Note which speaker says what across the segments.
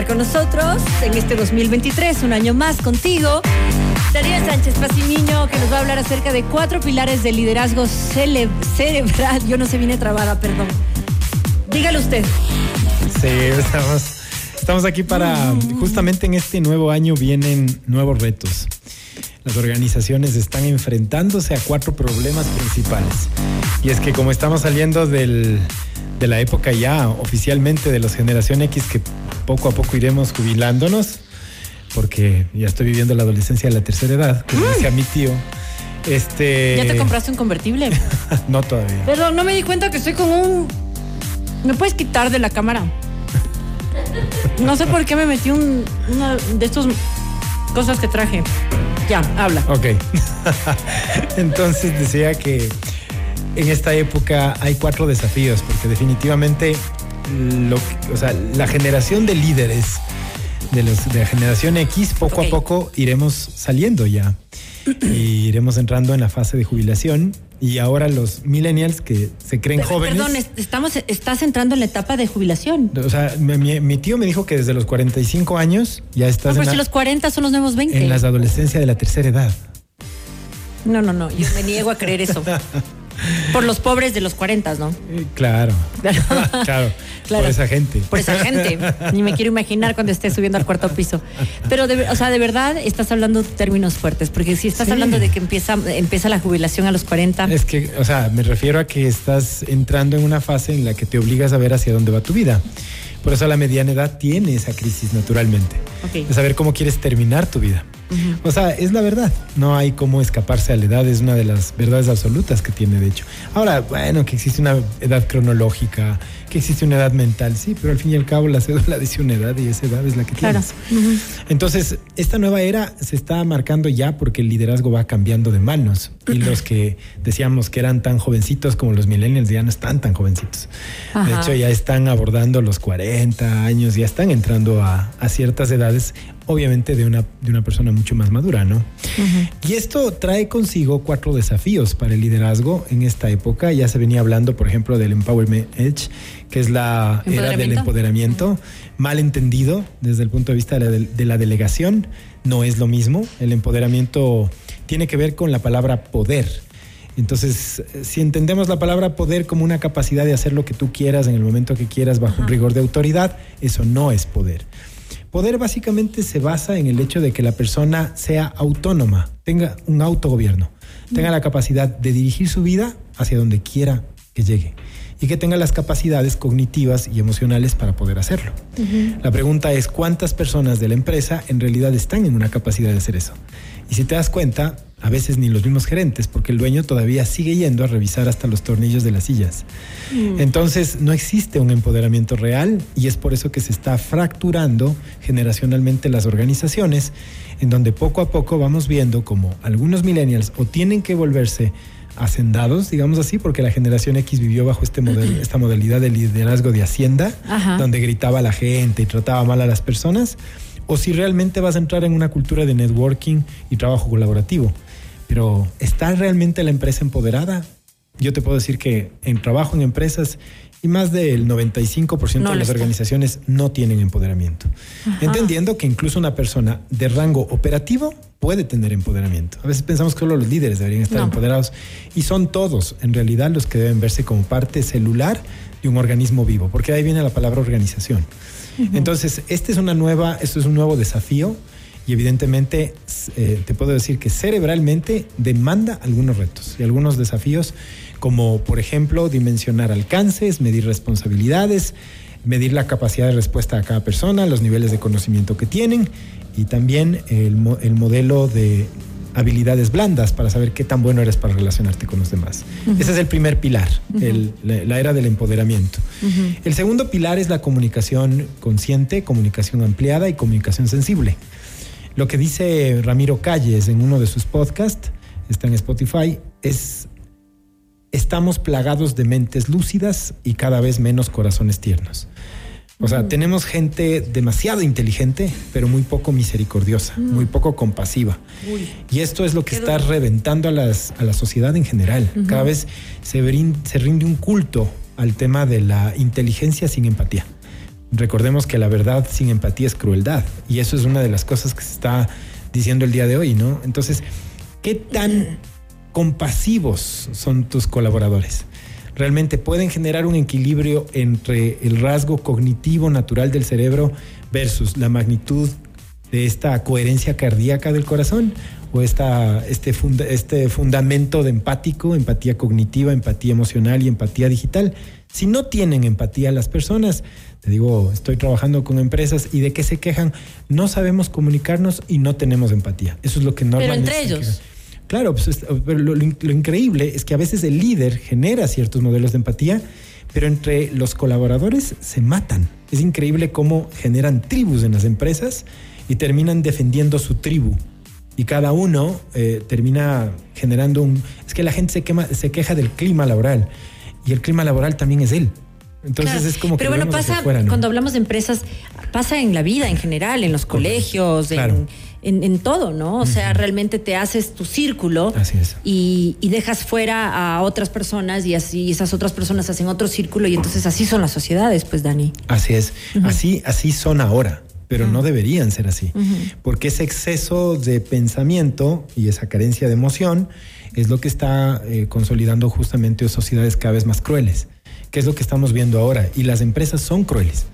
Speaker 1: estar con nosotros en este 2023, un año más contigo. Daniel Sánchez Pacimiño, que nos va a hablar acerca de cuatro pilares de liderazgo cele- cerebral. Yo no sé, vine trabada, perdón. Dígalo usted.
Speaker 2: Sí, estamos, estamos aquí para, justamente en este nuevo año vienen nuevos retos. Las organizaciones están enfrentándose a cuatro problemas principales. Y es que como estamos saliendo del, de la época ya oficialmente de los generación X, que poco a poco iremos jubilándonos, porque ya estoy viviendo la adolescencia de la tercera edad, como decía mi tío. Este,
Speaker 1: ¿Ya te compraste un convertible?
Speaker 2: No todavía.
Speaker 1: Perdón, no me di cuenta que estoy con un... ¿Me puedes quitar de la cámara? No sé por qué me metí un, una de estas cosas que traje. Ya, habla.
Speaker 2: Ok. Entonces decía que en esta época hay cuatro desafíos, porque definitivamente lo, o sea, la generación de líderes de, los, de la generación X, poco a poco iremos saliendo ya. Y iremos entrando en la fase de jubilación. Y ahora los millennials que se creen jóvenes.
Speaker 1: Perdón, es- estamos, estás entrando en la etapa de jubilación.
Speaker 2: O sea, mi, mi- mi tío me dijo que desde los 45 años ya
Speaker 1: No,
Speaker 2: estás
Speaker 1: pero
Speaker 2: en,
Speaker 1: si
Speaker 2: la,
Speaker 1: los 40 son los nuevos 20.
Speaker 2: en la adolescencia de la tercera edad.
Speaker 1: No, no, no, yo me niego a creer eso. Por los pobres de los 40, ¿no?
Speaker 2: Eh, Claro. claro.
Speaker 1: Claro.
Speaker 2: Por esa gente.
Speaker 1: Por esa gente. Ni me quiero imaginar cuando esté subiendo al cuarto piso. Pero, de, o sea, de verdad estás hablando términos fuertes, porque si estás
Speaker 2: Sí.
Speaker 1: hablando de que empieza, empieza la jubilación a los 40,
Speaker 2: Es que, o sea, me refiero a que estás entrando en una fase en la que te obligas a ver hacia dónde va tu vida. Por eso la mediana edad tiene esa crisis naturalmente.
Speaker 1: Ok.
Speaker 2: De saber cómo quieres terminar tu vida. O sea, es la verdad. No hay cómo escaparse a la edad. Es una de las verdades absolutas que tiene, de hecho. Ahora, bueno, que existe una edad cronológica, que existe una edad mental, sí, pero al fin y al cabo la cédula dice una edad y esa edad es la que
Speaker 1: claro.
Speaker 2: tienes. Entonces, esta nueva era se está marcando ya porque el liderazgo va cambiando de manos. Y los que decíamos que eran tan jovencitos como los millennials ya no están tan jovencitos. De hecho, ya están abordando los 40 años, ya están entrando a, a ciertas edades, obviamente de una, de una persona mucho más madura, ¿no? Y esto trae consigo cuatro desafíos para el liderazgo en esta época. Ya se venía hablando, por ejemplo, del Empowerment Edge, que es la era del
Speaker 1: Empoderamiento.
Speaker 2: mal entendido desde el punto de vista de la, de la delegación. No es lo mismo. El empoderamiento tiene que ver con la palabra poder. Entonces, eh, si entendemos la palabra poder como una capacidad de hacer lo que tú quieras en el momento que quieras bajo un rigor de autoridad, eso no es poder. Poder básicamente se basa en el hecho de que la persona sea autónoma, tenga un autogobierno, tenga la capacidad de dirigir su vida hacia donde quiera que llegue y que tenga las capacidades cognitivas y emocionales para poder hacerlo. La pregunta es cuántas personas de la empresa en realidad están en una capacidad de hacer eso. Y si te das cuenta, a veces ni los mismos gerentes, porque el dueño todavía sigue yendo a revisar hasta los tornillos de las sillas. Entonces, no existe un empoderamiento real y es por eso que se está fracturando generacionalmente las organizaciones, en donde poco a poco vamos viendo como algunos millennials o tienen que volverse hacendados, digamos así, porque la generación X vivió bajo este modelo, esta modalidad de liderazgo de hacienda,
Speaker 1: Ajá.
Speaker 2: donde gritaba a la gente y trataba mal a las personas, o si realmente vas a entrar en una cultura de networking y trabajo colaborativo. Pero ¿está realmente la empresa empoderada? Yo te puedo decir que en trabajo en empresas y más del 95%
Speaker 1: No
Speaker 2: de las organizaciones no tienen empoderamiento. Entendiendo que incluso una persona de rango operativo puede tener empoderamiento. A veces pensamos que solo los líderes deberían estar
Speaker 1: No.
Speaker 2: empoderados y son todos en realidad los que deben verse como parte celular de un organismo vivo, porque ahí viene la palabra organización. Entonces, este es una nueva, esto es un nuevo desafío y evidentemente eh, te puedo decir que cerebralmente demanda algunos retos y algunos desafíos, como por ejemplo dimensionar alcances, medir responsabilidades, medir la capacidad de respuesta de cada persona, los niveles de conocimiento que tienen y también el, el modelo de habilidades blandas para saber qué tan bueno eres para relacionarte con los demás. Ese es el primer pilar, el- la, la era del empoderamiento. El segundo pilar es la comunicación consciente, comunicación ampliada y comunicación sensible. Lo que dice Ramiro Calles en uno de sus podcasts, está en Spotify, es estamos plagados de mentes lúcidas y cada vez menos corazones tiernos. O sea, tenemos gente demasiado inteligente, pero muy poco misericordiosa, muy poco compasiva. Y esto es lo que
Speaker 1: Qué
Speaker 2: está
Speaker 1: duro.
Speaker 2: reventando a, las, a la sociedad en general. Cada vez se, brin- se rinde un culto al tema de la inteligencia sin empatía. Recordemos que la verdad sin empatía es crueldad. Y eso es una de las cosas que se está diciendo el día de hoy, ¿no? Entonces, ¿qué tan compasivos son tus colaboradores? Realmente pueden generar un equilibrio entre el rasgo cognitivo natural del cerebro versus la magnitud de esta coherencia cardíaca del corazón o esta, este, este fundamento de empático, empatía cognitiva, empatía emocional y empatía digital. Si no tienen empatía las personas, te digo, estoy trabajando con empresas y de qué se quejan, no sabemos comunicarnos y no tenemos empatía. Eso es lo que normalmente...
Speaker 1: Pero entre ellos.
Speaker 2: Claro, pues, pero lo, increíble es que a veces el líder genera ciertos modelos de empatía, pero entre los colaboradores se matan. Es increíble cómo generan tribus en las empresas y terminan defendiendo su tribu. Y cada uno eh, termina generando un... Es que la gente se queja del clima laboral y el clima laboral también es él. Entonces es como
Speaker 1: que... Pero bueno, pasa, cuando hablamos de empresas, pasa en la vida en general, en los colegios, en, todo, ¿no? O sea, realmente te haces tu círculo Y, dejas fuera a otras personas y así esas otras personas hacen otro círculo y entonces así son las sociedades, pues, Dani.
Speaker 2: Así es, así, así son ahora pero no deberían ser así, porque ese exceso de pensamiento y esa carencia de emoción es lo que está eh, consolidando justamente sociedades cada vez más crueles, que es lo que estamos viendo ahora, y las empresas son crueles,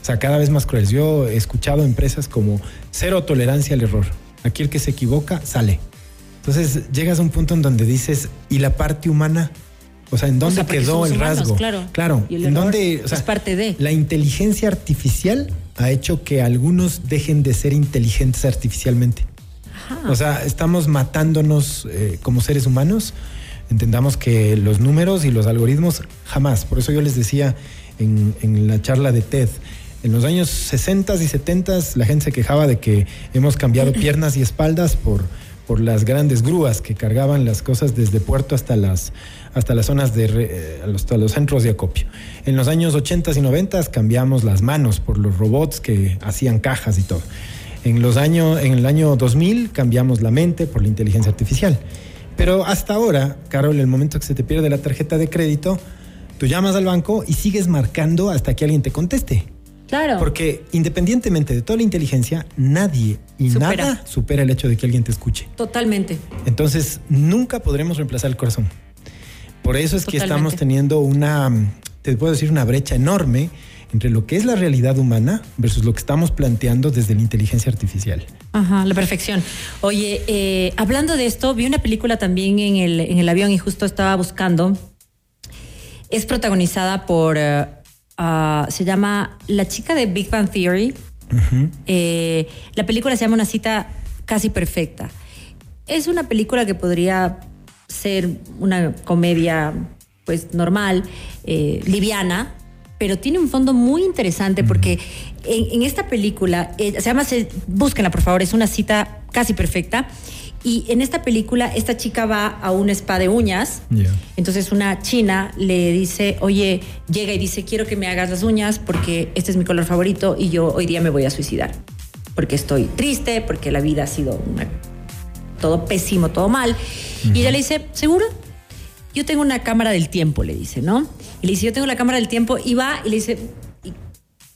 Speaker 2: o sea, cada vez más crueles. Yo he escuchado empresas como cero tolerancia al error, aquí el que se equivoca sale. Entonces llegas a un punto en donde dices, ¿y la parte humana? O sea, ¿en dónde quedó el rasgo?
Speaker 1: Claro.
Speaker 2: Claro. ¿En dónde?
Speaker 1: es parte de.
Speaker 2: La inteligencia artificial ha hecho que algunos dejen de ser inteligentes artificialmente. O sea, estamos matándonos eh, como seres humanos. Entendamos que los números y los algoritmos jamás. Por eso yo les decía en, en la charla de TED, en los años 60 y 70 la gente se quejaba de que hemos cambiado piernas y espaldas por, por las grandes grúas que cargaban las cosas desde puerto hasta las, hasta las zonas de eh, hasta los centros de acopio. En los años 80 y 90 cambiamos las manos por los robots que hacían cajas y todo. En los años en el año 2000 cambiamos la mente por la inteligencia artificial. Pero hasta ahora, Carol, el momento que se te pierde la tarjeta de crédito, tú llamas al banco y sigues marcando hasta que alguien te conteste.
Speaker 1: Claro.
Speaker 2: Porque independientemente de toda la inteligencia, nadie y nada supera el hecho de que alguien te escuche.
Speaker 1: Totalmente.
Speaker 2: Entonces, nunca podremos reemplazar el corazón. Por eso es que estamos teniendo una, te puedo decir, una brecha enorme entre lo que es la realidad humana versus lo que estamos planteando desde la inteligencia artificial.
Speaker 1: Ajá, la perfección. Oye, eh, hablando de esto, vi una película también en el, en el avión y justo estaba buscando. Es protagonizada por Ah, se llama La chica de Big Bang Theory. Eh, la película se llama Una cita casi perfecta. Es una película que podría ser una comedia pues normal, eh, liviana, pero tiene un fondo muy interesante porque en, esta película, eh, se llama, búsquenla por favor, es una cita casi perfecta y en esta película, esta chica va a un spa de uñas. Entonces una china le dice, oye, llega y dice, quiero que me hagas las uñas porque este es mi color favorito y yo hoy día me voy a suicidar. Porque estoy triste, porque la vida ha sido todo pésimo, todo mal. Y ella le dice, ¿seguro? Yo tengo una cámara del tiempo, le dice, ¿no? Y le dice, yo tengo la cámara del tiempo y va y le dice,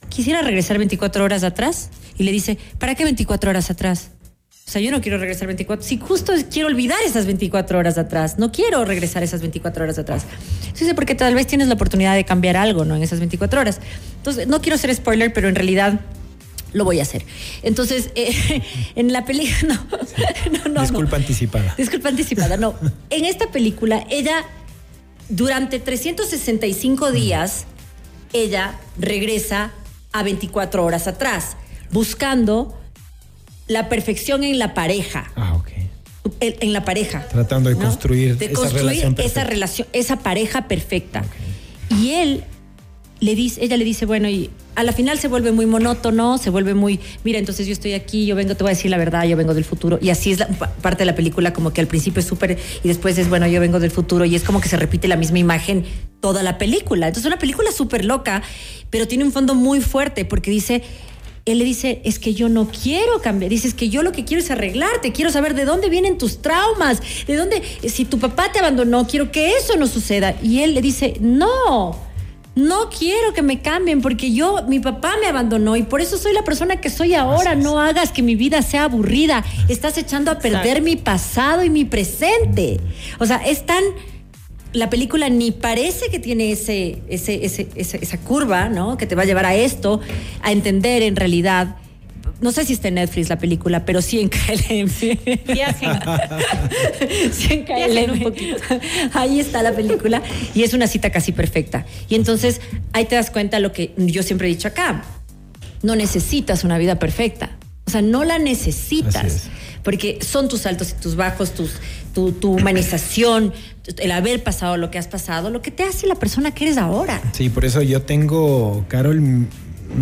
Speaker 1: quisiera regresar 24 horas atrás. Y le dice, ¿para qué 24 horas atrás? O sea, yo no quiero regresar 24. Si justo quiero olvidar esas 24 horas atrás, no quiero regresar esas 24 horas atrás. Sí, porque tal vez tienes la oportunidad de cambiar algo, ¿no? En esas 24 horas. Entonces, no quiero ser spoiler, pero en realidad lo voy a hacer. Entonces, eh, en la película,
Speaker 2: no, no, Disculpa anticipada.
Speaker 1: Disculpa anticipada, no. En esta película, ella, durante 365 días, ella regresa a 24 horas atrás, buscando la perfección en la pareja.
Speaker 2: Ah, ok.
Speaker 1: En, la pareja.
Speaker 2: Tratando de construir,
Speaker 1: de esa relación esa relación, esa pareja perfecta. Y él le dice, ella le dice, bueno, y a la final se vuelve muy monótono, se vuelve muy, mira, entonces yo estoy aquí, yo vengo, te voy a decir la verdad, yo vengo del futuro. Y así es la parte de la película, como que al principio es súper, y después es, bueno, yo vengo del futuro, y es como que se repite la misma imagen toda la película. Entonces, una película súper loca, pero tiene un fondo muy fuerte, porque dice, él le dice, es que yo no quiero cambiar. Dice, es que yo lo que quiero es arreglarte, quiero saber de dónde vienen tus traumas, de dónde, si tu papá te abandonó, quiero que eso no suceda. Y él le dice, no, No quiero que me cambien porque yo, mi papá me abandonó y por eso soy la persona que soy ahora. No hagas que mi vida sea aburrida. Estás echando a perder mi pasado y mi presente. O sea, es tan la película ni parece que tiene ese, ese, ese, esa curva, ¿no? Que te va a llevar a esto, a entender en realidad. No sé si está en Netflix la película, pero sí en KLM. Viajen. sí en KLM. un poquito. Ahí está la película y es una cita casi perfecta. Y entonces ahí te das cuenta lo que yo siempre he dicho acá. No necesitas una vida perfecta. O sea, no la necesitas. Porque son tus altos y tus bajos, tus, tu, tu humanización, el haber pasado lo que has pasado, lo que te hace la persona que eres ahora.
Speaker 2: Sí, por eso yo tengo, Carol,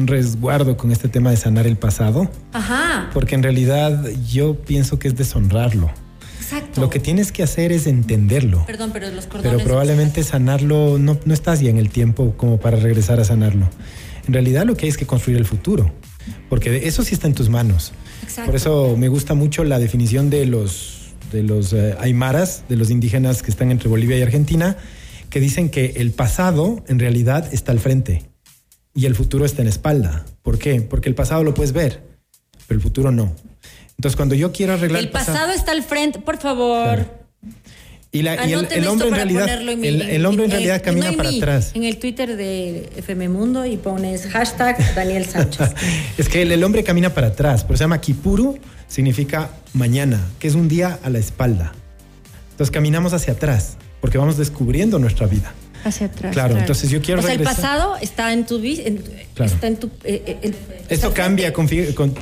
Speaker 2: resguardo con este tema de sanar el pasado.
Speaker 1: Ajá.
Speaker 2: Porque en realidad yo pienso que es deshonrarlo.
Speaker 1: Exacto.
Speaker 2: Lo que tienes que hacer es entenderlo.
Speaker 1: Perdón, pero los cordones.
Speaker 2: Pero probablemente sanarlo, no, no estás ya en el tiempo como para regresar a sanarlo. En realidad lo que hay es que construir el futuro. Porque eso sí está en tus manos.
Speaker 1: Exacto.
Speaker 2: Por eso me gusta mucho la definición de los de los eh, aymaras, de los indígenas que están entre Bolivia y Argentina, que dicen que el pasado en realidad está al frente y el futuro está en la espalda. ¿Por qué? Porque el pasado lo puedes ver, pero el futuro no. Entonces, cuando yo quiero arreglar
Speaker 1: el, pasado, está al frente, por favor.
Speaker 2: Y, la, y el, hombre en realidad, el, hombre en realidad camina para atrás.
Speaker 1: En el Twitter de FM Mundo y pones hashtag Daniel Sánchez.
Speaker 2: es que el, hombre camina para atrás, pero se llama Kipuru, significa mañana, que es un día a la espalda. Entonces caminamos hacia atrás, porque vamos descubriendo nuestra vida.
Speaker 1: Hacia atrás.
Speaker 2: Claro, entonces yo quiero
Speaker 1: o sea, el pasado está en tu vida. Está en tu. Eh, eh,
Speaker 2: Esto cambia,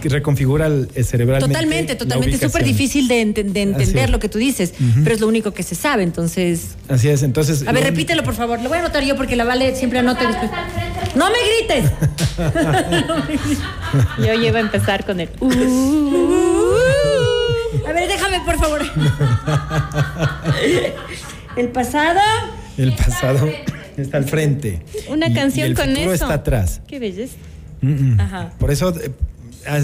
Speaker 2: reconfigura el, cerebral.
Speaker 1: Totalmente, totalmente. Es súper difícil de, entender lo que tú dices, pero es lo único que se sabe, entonces.
Speaker 2: Así es, entonces.
Speaker 1: A ver, repítelo, por favor. Lo voy a anotar yo porque la Vale siempre anota después. ¡No me grites!
Speaker 3: yo llevo a empezar con el.
Speaker 1: a ver, déjame, por favor. el pasado.
Speaker 2: El pasado está al frente.
Speaker 3: Una canción con eso.
Speaker 2: está atrás.
Speaker 3: Qué belleza.
Speaker 2: Ajá. Por eso eh,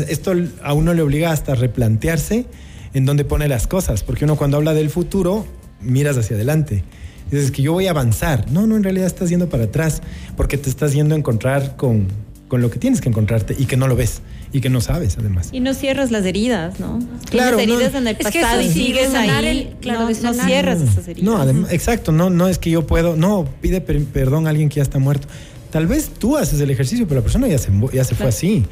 Speaker 2: esto a uno le obliga hasta a replantearse en dónde pone las cosas, porque uno cuando habla del futuro miras hacia adelante. Dices que yo voy a avanzar. No, no, en realidad estás yendo para atrás, porque te estás yendo a encontrar con, con lo que tienes que encontrarte y que no lo ves y que no sabes además.
Speaker 3: Y no cierras las heridas, ¿no?
Speaker 2: Claro,
Speaker 3: Tienes heridas en el pasado y sigues ahí. claro, no, cierras esas heridas.
Speaker 2: No, además, exacto, no, no es que yo puedo, no, pide perdón a alguien que ya está muerto. Tal vez tú haces el ejercicio, pero la persona ya se, ya se fue así.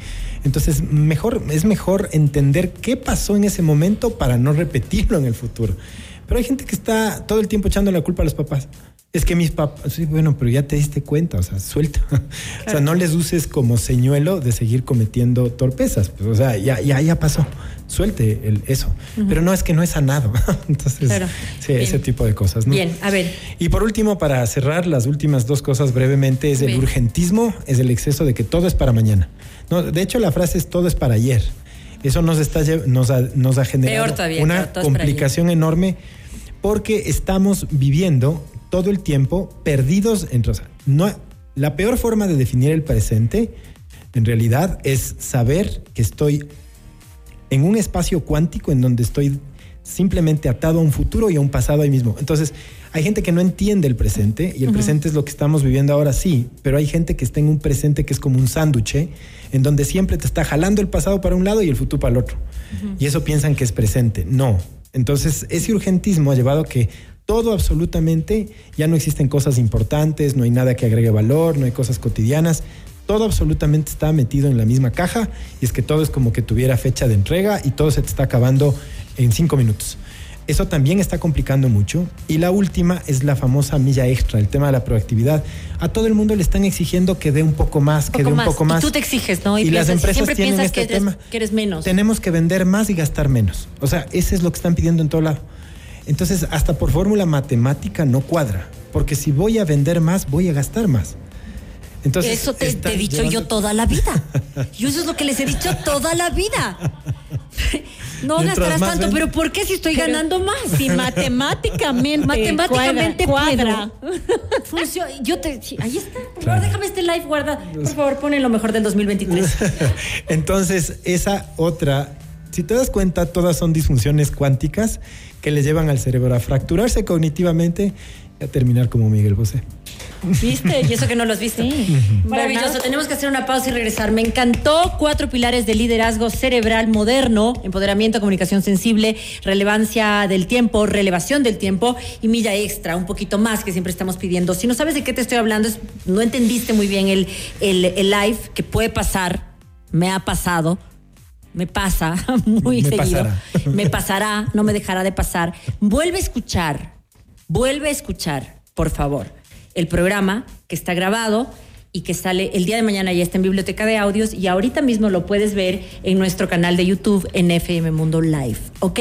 Speaker 2: Entonces, mejor, es mejor entender qué pasó en ese momento para no repetirlo en el futuro. Pero hay gente que está todo el tiempo echando la culpa a los papás. Es que mis papás, sí, bueno, pero ya te diste cuenta, o sea, suelta. O sea, no les uses como señuelo de seguir cometiendo torpezas. Pues, o sea, ya, ya, ya pasó. Suelte el, eso. Pero no es que no es sanado. Entonces, sí, ese tipo de cosas. ¿no?
Speaker 1: Bien, a ver.
Speaker 2: Y por último, para cerrar las últimas dos cosas brevemente, es el urgentismo, es el exceso de que todo es para mañana. No, de hecho, la frase es todo es para ayer. Eso nos, está, nos, ha, nos ha generado una complicación enorme porque estamos viviendo todo el tiempo perdidos entre... no, la peor forma de definir el presente, en realidad, es saber que estoy en un espacio cuántico en donde estoy simplemente atado a un futuro y a un pasado ahí mismo. Entonces, hay gente que no entiende el presente y el presente es lo que estamos viviendo ahora, sí, pero hay gente que está en un presente que es como un sándwich, en donde siempre te está jalando el pasado para un lado y el futuro para el otro. Y eso piensan que es presente. No, entonces, ese urgentismo ha llevado a que todo absolutamente, ya no existen cosas importantes, no hay nada que agregue valor, no hay cosas cotidianas, todo absolutamente está metido en la misma caja y es que todo es como que tuviera fecha de entrega y todo se te está acabando en cinco minutos. Eso también está complicando mucho. Y la última es la famosa milla extra, el tema de la proactividad. A todo el mundo le están exigiendo que dé un poco más, que dé un poco más.
Speaker 1: Y tú te exiges, ¿no?
Speaker 2: Y, las empresas tienen este
Speaker 1: que
Speaker 2: tema.
Speaker 1: que eres menos.
Speaker 2: Tenemos que vender más y gastar menos. O sea, ese es lo que están pidiendo en todo lado. Entonces, hasta por fórmula matemática no cuadra. Porque si voy a vender más, voy a gastar más. Entonces,
Speaker 1: eso te, he dicho yo toda la vida. Yo eso es lo que les he dicho toda la vida. No gastarás tanto, pero ¿por qué si estoy ganando más?
Speaker 3: Si matemáticamente,
Speaker 1: matemáticamente cuadra. Yo te, ahí está. Por favor, déjame este live guarda. Por favor, pone lo mejor del 2023.
Speaker 2: Entonces, esa otra, si te das cuenta, todas son disfunciones cuánticas que le llevan al cerebro a fracturarse cognitivamente y a terminar como Miguel Bosé.
Speaker 1: ¿Viste? Y eso que no lo has visto. Maravilloso. Tenemos que hacer una pausa y regresar. Me encantó cuatro pilares de liderazgo cerebral moderno, empoderamiento, comunicación sensible, relevancia del tiempo, relevación del tiempo y milla extra, un poquito más que siempre estamos pidiendo. Si no sabes de qué te estoy hablando, no entendiste muy bien el, el, live que puede pasar, me ha pasado me pasa muy seguido. Me pasará, no me dejará de pasar. Vuelve a escuchar, vuelve a escuchar, por favor, el programa que está grabado y que sale el día de mañana ya está en Biblioteca de Audios y ahorita mismo lo puedes ver en nuestro canal de YouTube en FM Mundo Live, ¿ok?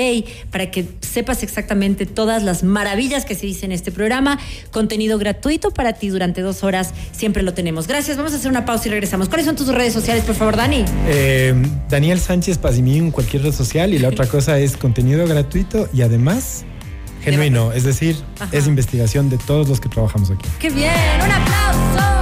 Speaker 1: Para que sepas exactamente todas las maravillas que se dicen en este programa, contenido gratuito para ti durante dos horas, siempre lo tenemos. Gracias, vamos a hacer una pausa y regresamos. ¿Cuáles son tus redes sociales, por favor, Dani?
Speaker 2: Eh, Daniel Sánchez Pazimín en cualquier red social y la otra cosa es contenido gratuito y además genuino, es decir, es investigación de todos los que trabajamos aquí.
Speaker 1: ¡Qué bien! ¡Un aplauso!